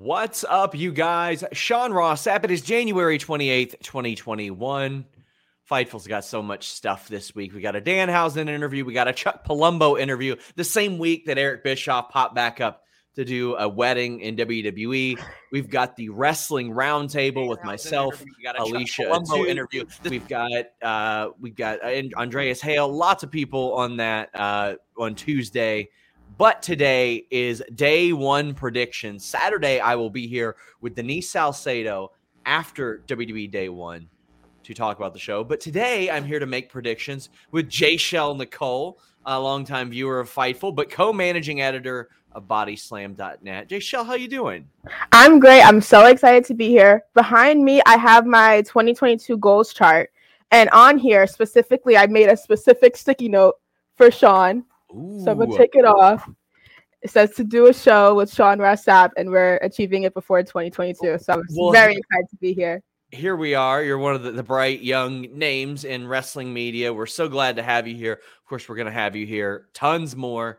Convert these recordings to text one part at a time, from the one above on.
What's up, you guys? Sean Ross Sapp. It is January 28th, 2021. Fightful's got so much stuff this week. We got a Danhausen interview. We got a Chuck Palumbo interview the same week that Eric Bischoff popped back up to do a wedding in WWE. We've got the wrestling roundtable with myself, Alicia Palumbo interview. We've got uh, we've got uh, Andreas Hale. Lots of people on that uh, on Tuesday. But today is day one prediction. Saturday, I will be here with Denise Salcedo after WWE Day One to talk about the show. But today, I'm here to make predictions with Jay Shell Nicole, a longtime viewer of Fightful, but co-managing editor of BodySlam.net. Jay Shell, how you doing? I'm great. I'm so excited to be here. Behind me, I have my 2022 goals chart, and on here specifically, I made a specific sticky note for Sean Ooh. So I'm gonna take it off. It says to do a show with Sean Ross Sapp, and we're achieving it before 2022. So I'm well, very excited to be here. Here we are. You're one of the, the, bright young names in wrestling media. We're so glad to have you here. Of course, we're going to have you here tons more.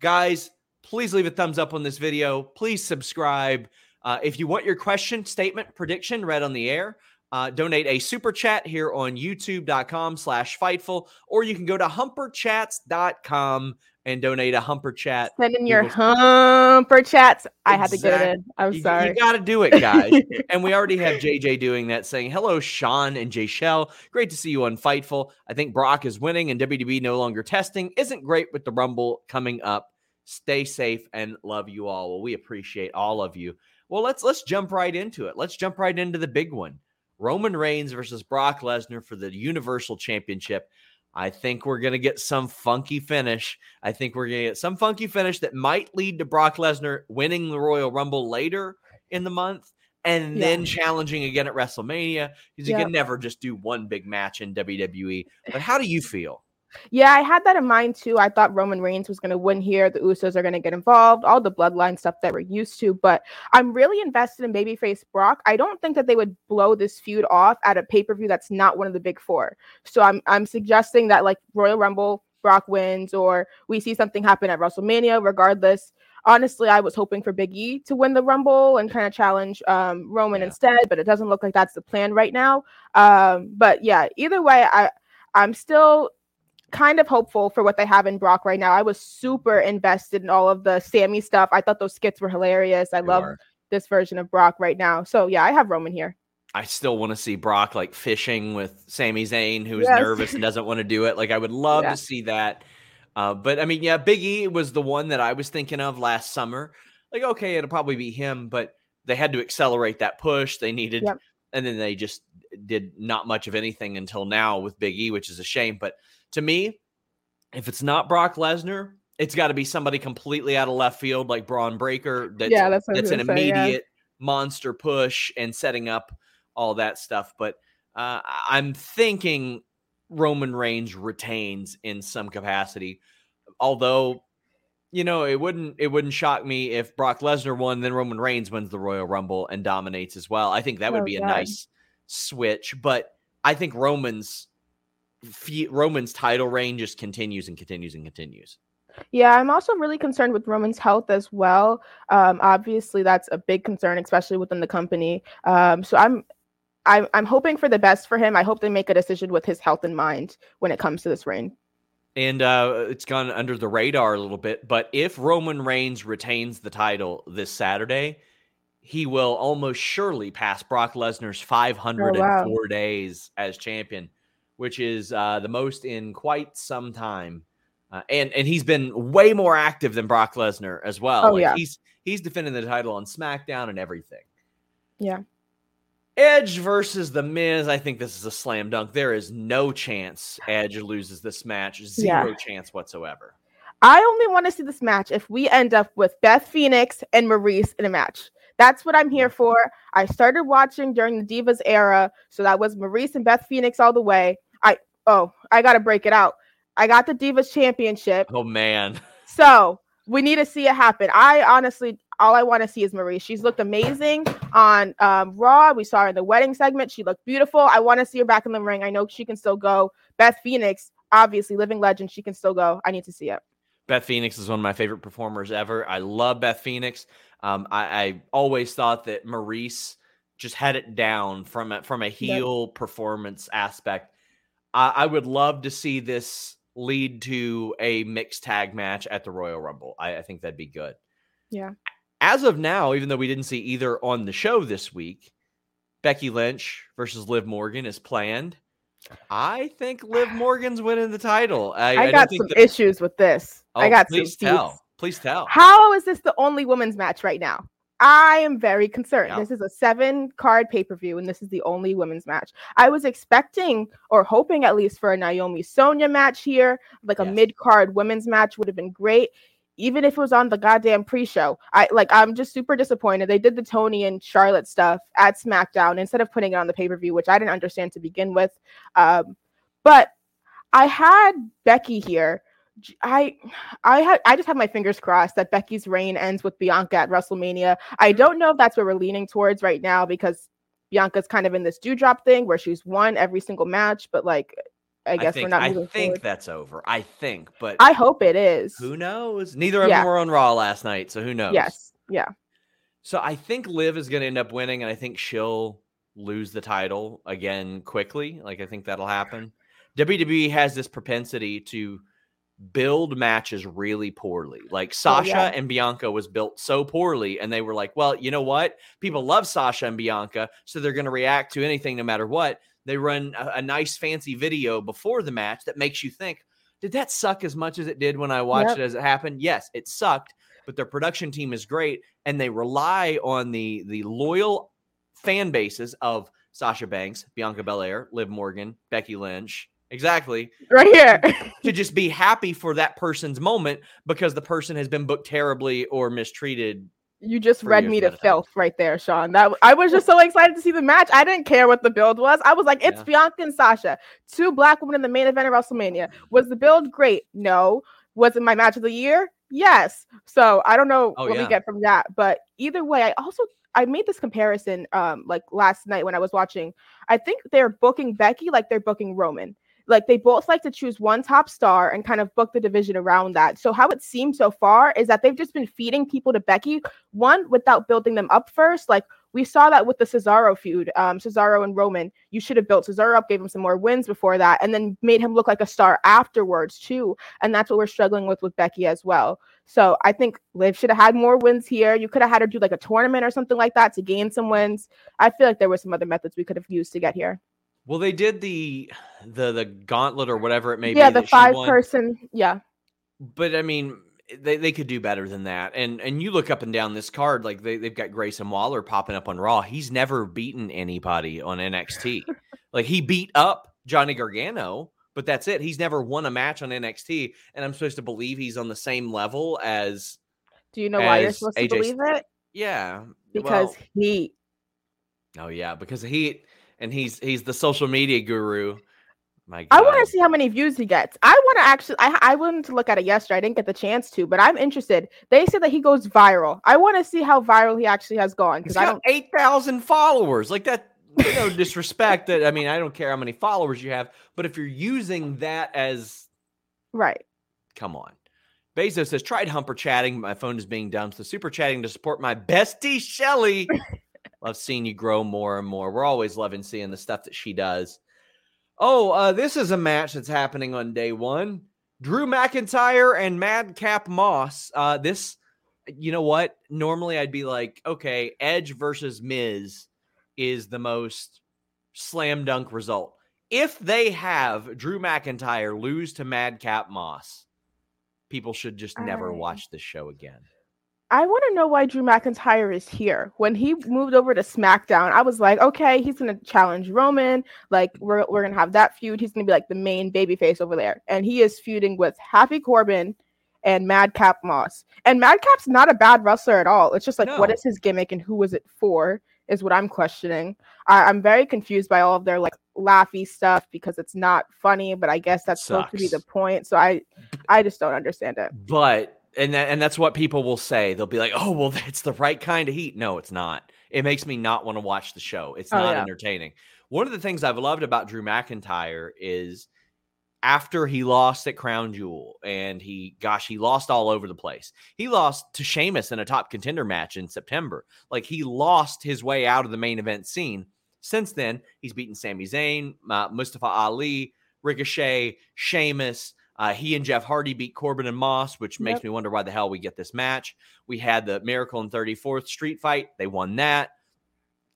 Guys, please leave a thumbs up on this video. Please subscribe. Uh, if you want your question, statement, prediction read on the air, uh, donate a super chat here on youtube.com slash fightful or you can go to humperchats.com and donate a humper chat. Send in your humper chats. I had to get it in i'm you, sorry. you gotta do it guys. And we already have jj doing that saying hello sean and jay shell. Great to see you on fightful. I think brock is winning and wwe no longer testing. Isn't great with the rumble coming up. Stay safe and love you all. Well we appreciate all of you. Well let's let's jump right into it. Let's jump right into the big one Roman Reigns versus Brock Lesnar for the Universal Championship. I think we're going to get some funky finish. I think we're going to get some funky finish that might lead to Brock Lesnar winning the Royal Rumble later in the month and yeah. then challenging again at WrestleMania because you can never just do one big match in WWE. But how do you feel? Yeah, I had that in mind too. I thought Roman Reigns was going to win here. The Usos are going to get involved, all the bloodline stuff that we're used to. But I'm really invested in babyface Brock. I don't think that they would blow this feud off at a pay per view that's not one of the big four. So I'm I'm suggesting that like Royal Rumble, Brock wins, or we see something happen at WrestleMania. Regardless, honestly, I was hoping for Big E to win the Rumble and kind of challenge um, Roman yeah. instead, but it doesn't look like that's the plan right now. Um, but yeah, either way, I I'm still kind of hopeful for what they have in Brock right now. I was super invested in all of the Sami stuff. I thought those skits were hilarious. I love this version of Brock right now. So yeah, I have Roman here. I still want to see Brock like fishing with Sami Zayn, who's yes. nervous and doesn't want to do it. Like I would love yeah. to see that. Uh, but I mean, yeah, Big E was the one that I was thinking of last summer. Like, okay, it'll probably be him, but they had to accelerate that push. They needed, yep. and then they just did not much of anything until now with Big E, which is a shame. But to me, if it's not Brock Lesnar, it's got to be somebody completely out of left field like Bron Breakker. That's, yeah, that's, that's an say, immediate yeah. monster push and setting up all that stuff. But uh, I'm thinking Roman Reigns retains in some capacity, although you know, it wouldn't it wouldn't shock me if Brock Lesnar won, then Roman Reigns wins the Royal Rumble and dominates as well. I think that would Oh, be a God. nice switch, but I think Roman's Roman's title reign just continues and continues and continues. Yeah, I'm also really concerned with Roman's health as well. Um, obviously, that's a big concern, especially within the company. Um, so I'm, I'm, I'm hoping for the best for him. I hope they make a decision with his health in mind when it comes to this reign. And uh, it's gone under the radar a little bit, but if Roman Reigns retains the title this Saturday, he will almost surely pass Brock Lesnar's 504 days as champion, which is uh, the most in quite some time. Uh, and and he's been way more active than Brock Lesnar as well. Oh, Like, yeah. he's he's defending the title on SmackDown and everything. Yeah. Edge versus The Miz. I think this is a slam dunk. There is no chance Edge loses this match. Zero Yeah. chance whatsoever. I only want to see this match if we end up with Beth Phoenix and Maryse in a match. That's what I'm here for. I started watching during the Divas era, so that was Maryse and Beth Phoenix all the way. I oh, I gotta break it out. I got the Divas Championship, Oh man. so we need to see it happen. I honestly, all I want to see is Maryse. She's looked amazing on um, Raw. We saw her in the wedding segment. She looked beautiful. I want to see her back in the ring. I know she can still go. Beth Phoenix, obviously living legend. She can still go. I need to see it. Beth Phoenix is one of my favorite performers ever. I love Beth Phoenix. Um, I, I always thought that Maryse just had it down from a, from a heel performance aspect. I, I would love to see this lead to a mixed tag match at the Royal Rumble. I, I think that'd be good. Yeah. As of now, even though we didn't see either on the show this week, Becky Lynch versus Liv Morgan is planned. I think Liv Morgan's winning the title. I, I, I don't got think some that- issues with this. I Oh, got some please tell. Please tell. How is this the only women's match right now? I am very concerned. Yeah. This is a seven card pay per view, and this is the only women's match. I was expecting or hoping at least for a Naomi Sonya match here, like a Yes. mid card women's match would have been great. Even if it was on the goddamn pre-show, I like. I'm just super disappointed. They did the Toni and Charlotte stuff at SmackDown instead of putting it on the pay-per-view, which I didn't understand to begin with. Um, but I had Becky here. I I had I just have my fingers crossed that Becky's reign ends with Bianca at WrestleMania. I don't know if that's what we're leaning towards right now because Bianca's kind of in this dewdrop thing where she's won every single match, but like I guess think, we're not I think forward. that's over. I think, but I hope it is. who knows? Neither of Yeah. them were on Raw last night, so who knows? Yes. Yeah. So I think Liv is going to end up winning, and I think she'll lose the title again quickly. Like I think that'll happen. WWE has this propensity to build matches really poorly. Like oh, Sasha yeah. and Bianca was built so poorly, and they were like, "Well, you know what? People love Sasha and Bianca, so they're going to react to anything no matter what." They run a, a nice fancy video before the match that makes you think, "Did that suck as much as it did when I watched Yep. it as it happened?" Yes, it sucked, but their production team is great, and they rely on the the loyal fan bases of Sasha Banks, Bianca Belair, Liv Morgan, Becky Lynch. Exactly Right here. to just be happy for that person's moment because the person has been booked terribly or mistreated. You just read me to a time. filth right there, Sean. That I was just so excited to see the match. I didn't care what the build was. I was like, it's Yeah. Bianca and Sasha, two black women in the main event of WrestleMania. Was the build great? No. Was it my match of the year? Yes. So I don't know Oh, what yeah. we get from that, but either way, I also I made this comparison um like last night when I was watching. I think they're booking Becky like they're booking Roman. Like they both like to choose one top star and kind of book the division around that. So how it seems so far is that they've just been feeding people to Becky, one without building them up first. Like we saw that with the Cesaro feud, um, Cesaro and Roman. You should have built Cesaro up, gave him some more wins before that, and then made him look like a star afterwards too. And that's what we're struggling with with Becky as well. So I think Liv should have had more wins here. You could have had her do like a tournament or something like that to gain some wins. I feel like there were some other methods we could have used to get here. Well, they did the the the gauntlet or whatever it may yeah, be. Yeah, the five person. Yeah. But I mean, they, they could do better than that. And and you look up and down this card, like they, they've got Grayson Waller popping up on Raw. He's never beaten anybody on NXT. like he beat up Johnny Gargano, but that's it. He's never won a match on NXT. And I'm supposed to believe he's on the same level as Do you know why you're supposed AJ to believe it? yeah. Because well, he Oh yeah, because he and he's he's the social media guru. My God. I want to see how many views he gets. I want to actually. I I wanted to look at it yesterday. I didn't get the chance to, but I'm interested. They said that he goes viral. I want to see how viral he actually has gone He's because I don't. eight thousand followers. Like that. No disrespect. That I mean, I don't care how many followers you have, but if you're using that as, Right. come on. Bezos says, tried humper chatting. My phone is being dumb. So super chatting to support my bestie, Shelly. Love seeing you grow more and more. We're always loving seeing the stuff that she does. Oh, uh, this is a match that's happening on day one. Drew McIntyre and Madcap Moss. Uh, this, you know what? Normally I'd be like, okay, Edge versus Miz is the most slam dunk result. If they have Drew McIntyre lose to Madcap Moss, people should just never watch this show again. I want to know why Drew McIntyre is here. When he moved over to SmackDown, I was like, okay, he's gonna challenge Roman. Like we're we're gonna have that feud. He's gonna be like the main babyface over there, and he is feuding with Happy Corbin and Madcap Moss. And Madcap's not a bad wrestler at all. It's just like, what No. is his gimmick and who was it for? Is what I'm questioning. I, I'm very confused by all of their like laughy stuff because it's not funny. But I guess that's supposed to be the point. So I I just don't understand it. But and that, and that's what people will say. They'll be like, "Oh, well, it's the right kind of heat." No, it's not. It makes me not want to watch the show. It's Oh, not yeah. entertaining. One of the things I've loved about Drew McIntyre is after he lost at Crown Jewel and he gosh, he lost all over the place. He lost to Sheamus in a top contender match in September. Like he lost his way out of the main event scene. Since then, he's beaten Sami Zayn, uh, Mustafa Ali, Ricochet, Sheamus. Uh, he and Jeff Hardy beat Corbin and Moss, which makes Yep. me wonder why the hell we get this match. We had the Miracle and 34th Street fight. They won that.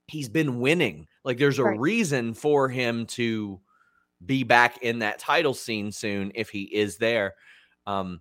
He's been winning. Like there's a Right. reason for him to be back in that title scene soon if he is there. Um,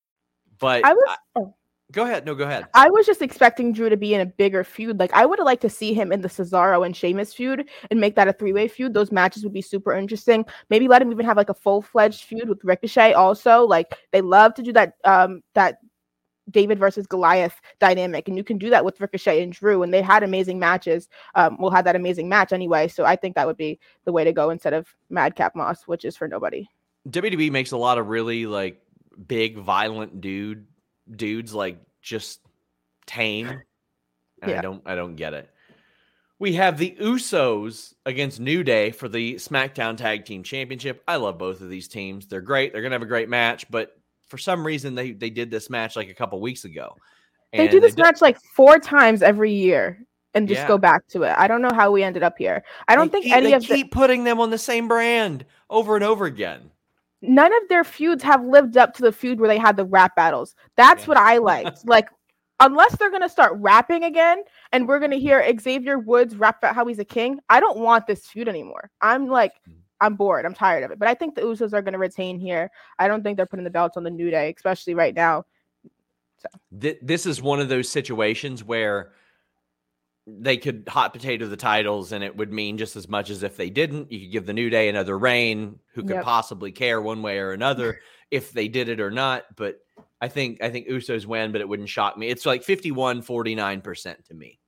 But I was. I- oh. go ahead. No, go ahead. I was just expecting Drew to be in a bigger feud. Like I would have liked to see him in the Cesaro and Sheamus feud and make that a three-way feud. Those matches would be super interesting. Maybe let him even have like a full-fledged feud with Ricochet also. Like they love to do that um that David versus Goliath dynamic, and you can do that with Ricochet and Drew, and they had amazing matches. Um, we'll have that amazing match anyway, so I think that would be the way to go instead of Madcap Moss, which is for nobody. WWE makes a lot of really like big, violent dude dudes like just tame. And I don't I don't get it. We have the Usos against New Day for the SmackDown Tag Team Championship. I love both of these teams. They're great. They're gonna have a great match, but for some reason they they did this match like a couple weeks ago. They do this do- match like four times every year and just Yeah. go back to it. I don't know how we ended up here. I don't they think keep, any they of the, keep putting them on the same brand over and over again. None of their feuds have lived up to the feud where they had the rap battles. That's Yeah. what I liked. like, unless they're gonna start rapping again, and we're gonna hear Xavier Woods rap about how he's a king, I don't want this feud anymore. I'm like, Mm. I'm bored. I'm tired of it. But I think the Usos are gonna retain here. I don't think they're putting the belts on the New Day, especially right now. Th- this is one of those situations where they could hot potato the titles and it would mean just as much as if they didn't. You could give the New Day another reign. Who could Yep. possibly care one way or another if they did it or not? But I think I think Usos win, but it wouldn't shock me. It's like 51 49% to me.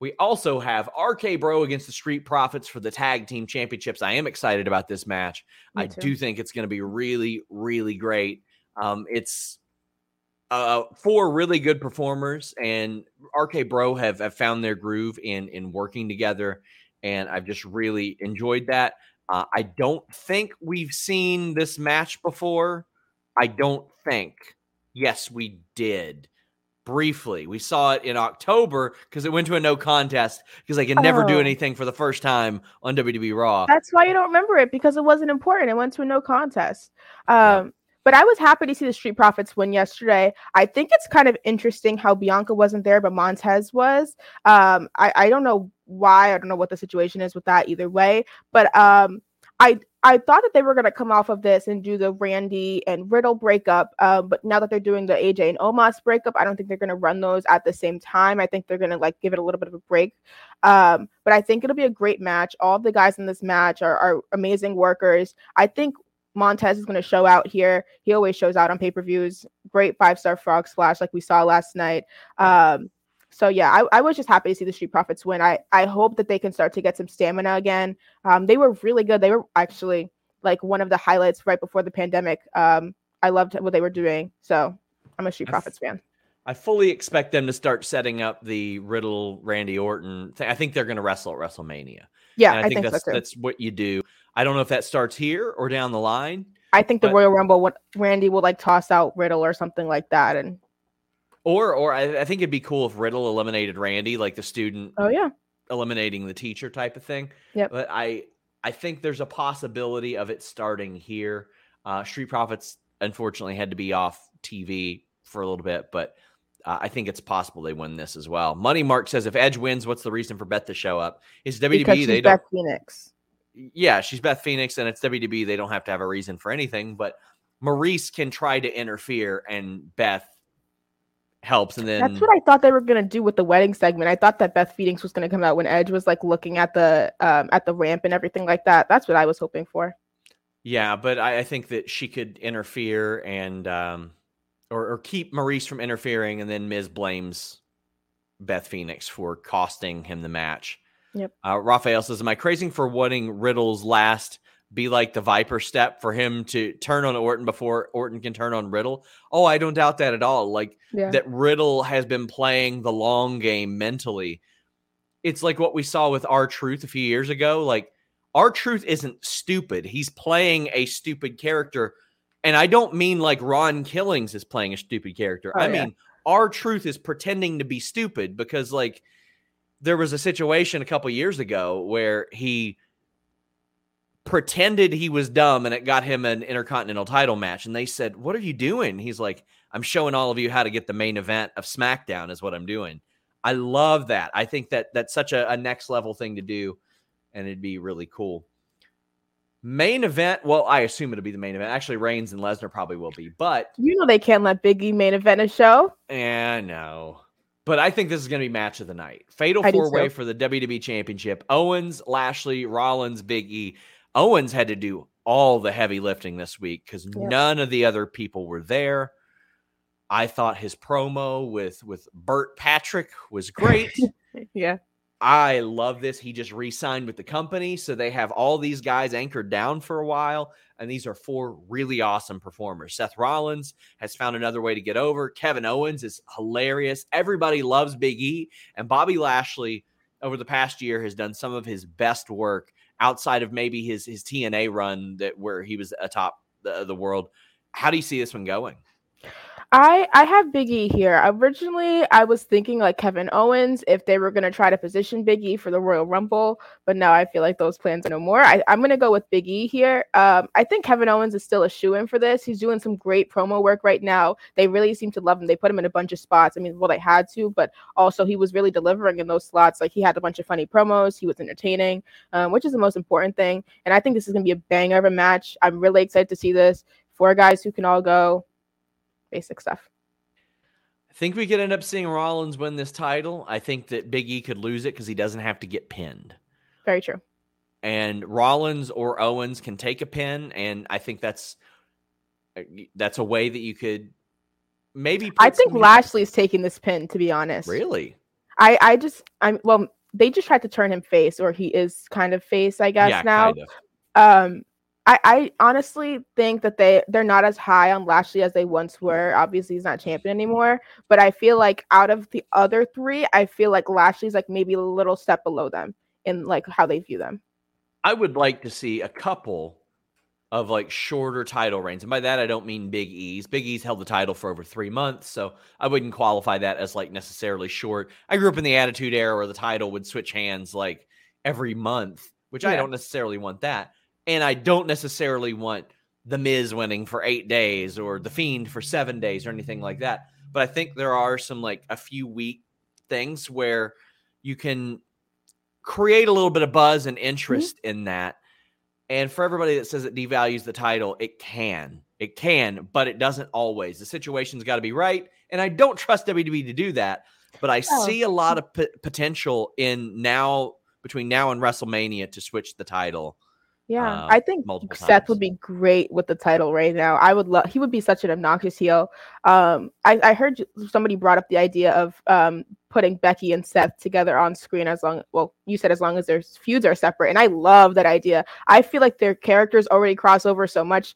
We also have RK Bro against the Street Profits for the tag team championships. I am excited about this match. Me I too. do think it's going to be really, really great. Um, it's uh, four really good performers, and RK Bro have, have found their groove in in working together, and I've just really enjoyed that. Uh, I don't think we've seen this match before. I don't think. Yes, we did briefly. We saw it in October because it went to a no contest because they can never do Oh. anything for the first time on WWE Raw. That's why you don't remember it because it wasn't important. It went to a no contest. Yeah. But I was happy to see the Street Profits win yesterday. I think it's kind of interesting how Bianca wasn't there, but Montez was. Um, I, I don't know why. I don't know what the situation is with that either way. But um, I I thought that they were going to come off of this and do the Randy and Riddle breakup. Um, but now that they're doing the AJ and Omos breakup, I don't think they're going to run those at the same time. I think they're going to like give it a little bit of a break. Um, but I think it'll be a great match. All the guys in this match are, are amazing workers. I think Montez is going to show out here. He always shows out on pay per views. Great five star frog splash like we saw last night. Um, so yeah, I, I was just happy to see the Street Profits win. I I hope that they can start to get some stamina again. Um, they were really good. They were actually like one of the highlights right before the pandemic. Um, I loved what they were doing. So I'm a Street Profits fan. I fully expect them to start setting up the Riddle Randy Orton. Thing. I think they're going to wrestle at WrestleMania. Yeah, and I, I, think, think, that's so that's what you do. I don't know if that starts here or down the line, I think the but- Royal Rumble, Randy will like toss out Riddle or something like that. And or or I, I think it'd be cool if Riddle eliminated Randy, like the student oh yeah, eliminating the teacher type of thing. Yep. But I I think there's a possibility of it starting here. Uh, Street Profits unfortunately had to be off TV for a little bit, but uh, I think it's possible they win this as well. Money Mark says if Edge wins, what's the reason for Beth to show up? Is WWE because they don't Beth Phoenix. Yeah, she's Beth Phoenix and it's WWE. They don't have to have a reason for anything, but Maryse can try to interfere and Beth helps. And then That's what I thought they were gonna do with the wedding segment. I thought that Beth Phoenix was gonna come out when Edge was like looking at the um at the ramp and everything like that. That's what I was hoping for. yeah, but I, I think that she could interfere and um or, or keep Maryse from interfering, and then Miz blames Beth Phoenix for costing him the match. Yep. Uh, Raphael says, Am I crazy for wanting Riddle's last be like the Viper step for him to turn on Orton before Orton can turn on Riddle? Oh, I don't doubt that at all. Like Yeah. that Riddle has been playing the long game mentally. It's like what we saw with R-Truth a few years ago. Like R-Truth isn't stupid. He's playing a stupid character. And I don't mean like Ron Killings is playing a stupid character. Oh, I yeah. mean R-Truth is pretending to be stupid because like there was a situation a couple years ago where he pretended he was dumb and it got him an intercontinental title match. And they said what are you doing? He's like i'm showing all of you how to get the main event of smackdown is what i'm doing. I love that. I think that that's such a, a next level thing to do and it'd be really cool. Main event well i assume it'll be the main event. Actually reigns and lesnar probably will be but You know they can't let Biggie main event a show. yeah, no. But I think this is going to be match of the night. Fatal four way too. for the WWE Championship. Owens, Lashley, Rollins, Big E. Owens had to do all the heavy lifting this week because Yep. none of the other people were there. I thought his promo with with Burt Patrick was great. Yeah. I love this. He just re-signed with the company, so they have all these guys anchored down for a while, and these are four really awesome performers. Seth Rollins has found another way to get over. Kevin Owens is hilarious. Everybody loves Big E, and Bobby Lashley over the past year has done some of his best work outside of maybe his his TNA run that where he was atop the, the world. How do you see this one going? I I have Biggie here. Originally, I was thinking like Kevin Owens if they were gonna try to position Biggie for the Royal Rumble, but now I feel like those plans are no more. I, I'm gonna go with Biggie here. Um, I think Kevin Owens is still a shoe in for this. He's doing some great promo work right now. They really seem to love him. They put him in a bunch of spots. I mean, well, they had to, but also he was really delivering in those slots. Like he had a bunch of funny promos. He was entertaining, um, which is the most important thing. And I think this is gonna be a banger of a match. I'm really excited to see this. Four guys who can all go. Basic stuff. I think we could end up seeing Rollins win this title. I think that Big E could lose it because he doesn't have to get pinned. Very true. and Rollins or Owens can take a pin, and I think that's uh, that's a way that you could maybe. I think some- Lashley's taking this pin. To be honest, really, I I just I'm well. They just tried to turn him face, or he is kind of face, I guess yeah, now. kind of. Um, I I honestly think that they they're not as high on Lashley as they once were. Obviously, he's not champion anymore, but I feel like out of the other three, I feel like Lashley's like maybe a little step below them in like how they view them. I would like to see a couple of like shorter title reigns. And by that, I don't mean Big E's. Big E's held the title for over three months. So I wouldn't qualify that as like necessarily short. I grew up in the Attitude Era where the title would switch hands like every month, which yeah. I don't necessarily want that. And I don't necessarily want The Miz winning for eight days or The Fiend for seven days or anything like that. But I think there are some like a few week things where you can create a little bit of buzz and interest mm-hmm. in that and for everybody that says it devalues the title, it can. It can, but it doesn't always. The situation's got to be right. And I don't trust WWE to do that, but I oh. see a lot of p- potential in now between now and WrestleMania to switch the title. Yeah, uh, I think Seth times. would be great with the title right now. I would love. He would be such an obnoxious heel. Um, I, I heard somebody brought up the idea of um putting Becky and Seth together on screen as long. Well, you said as long as their feuds are separate, and I love that idea. I feel like their characters already cross over so much.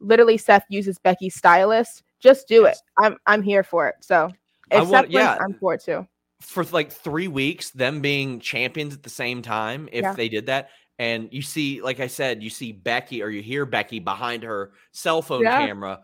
Literally, Seth uses Becky's stylist. Just do it. I'm I'm here for it. So if want, Seth yeah. wins, I'm for it too for like three weeks, them being champions at the same time, if yeah. they did that, and you see, like I said, you see Becky or you hear Becky behind her cell phone yeah. camera,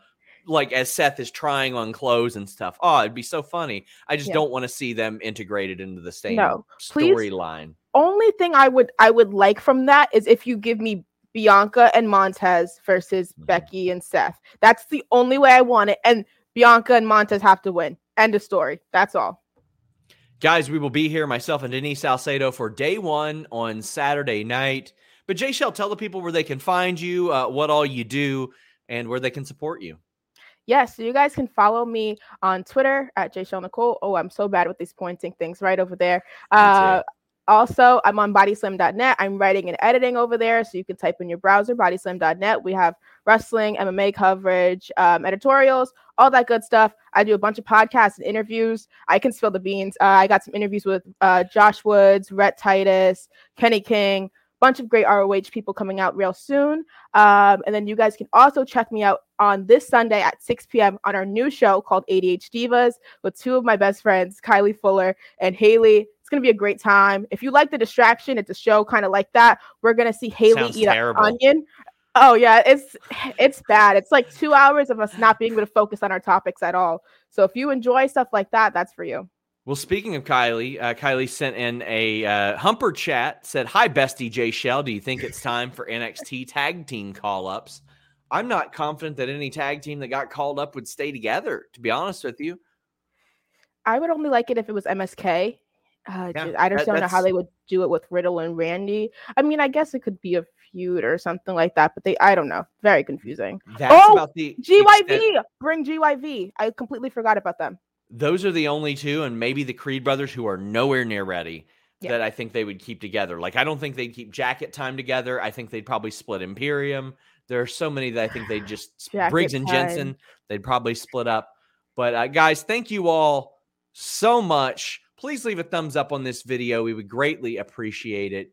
like as Seth is trying on clothes and stuff. Oh, it'd be so funny. I just yeah. don't want to see them integrated into the same no, storyline. Only thing I would I would like from that is if you give me Bianca and Montez versus mm-hmm. Becky and Seth. That's the only way I want it. And Bianca and Montez have to win. End of story. That's all. Guys, we will be here, myself and Denise Salcedo, for day one on Saturday night. But Jay Shell, tell the people where they can find you, uh, what all you do, and where they can support you. Yes, so you guys can follow me on Twitter at Jay Shell Nicole. Oh, I'm so bad with these pointing things right over there. Uh, also, I'm on bodyslam.net. I'm writing and editing over there. So you can type in your browser, bodyslam.net. We have wrestling, MMA coverage, um, editorials, all that good stuff. I do a bunch of podcasts and interviews. I can spill the beans. Uh, I got some interviews with uh, Josh Woods, Rhett Titus, Kenny King, bunch of great ROH people coming out real soon. Um, and then you guys can also check me out on this Sunday at 6 p.m. on our new show called ADH Divas with two of my best friends, Kylie Fuller and Haley. It's gonna be a great time. If you like the distraction, it's a show kind of like that. We're gonna see Haley Sounds eat an onion. Oh yeah, it's it's bad. It's like two hours of us not being able to focus on our topics at all. So if you enjoy stuff like that, that's for you. Well, speaking of Kylie, uh, Kylie sent in a uh, Humper chat. Said, "Hi, bestie J Shell. Do you think it's time for NXT tag team call ups? I'm not confident that any tag team that got called up would stay together. To be honest with you, I would only like it if it was MSK uh, yeah, I just that, don't know how they would do it with Riddle and Randy. I mean, I guess it could be a feud or something like that, but they, I don't know. Very confusing. That's oh, about the GYV. Extent. Bring GYV. I completely forgot about them. Those are the only two, and maybe the Creed brothers who are nowhere near ready. Yeah. That I think they would keep together. Like I don't think they'd keep Jacket Time together. I think they'd probably split Imperium. There are so many that I think they just Briggs and time. Jensen. They'd probably split up. But uh, guys, thank you all so much please leave a thumbs up on this video. We would greatly appreciate it.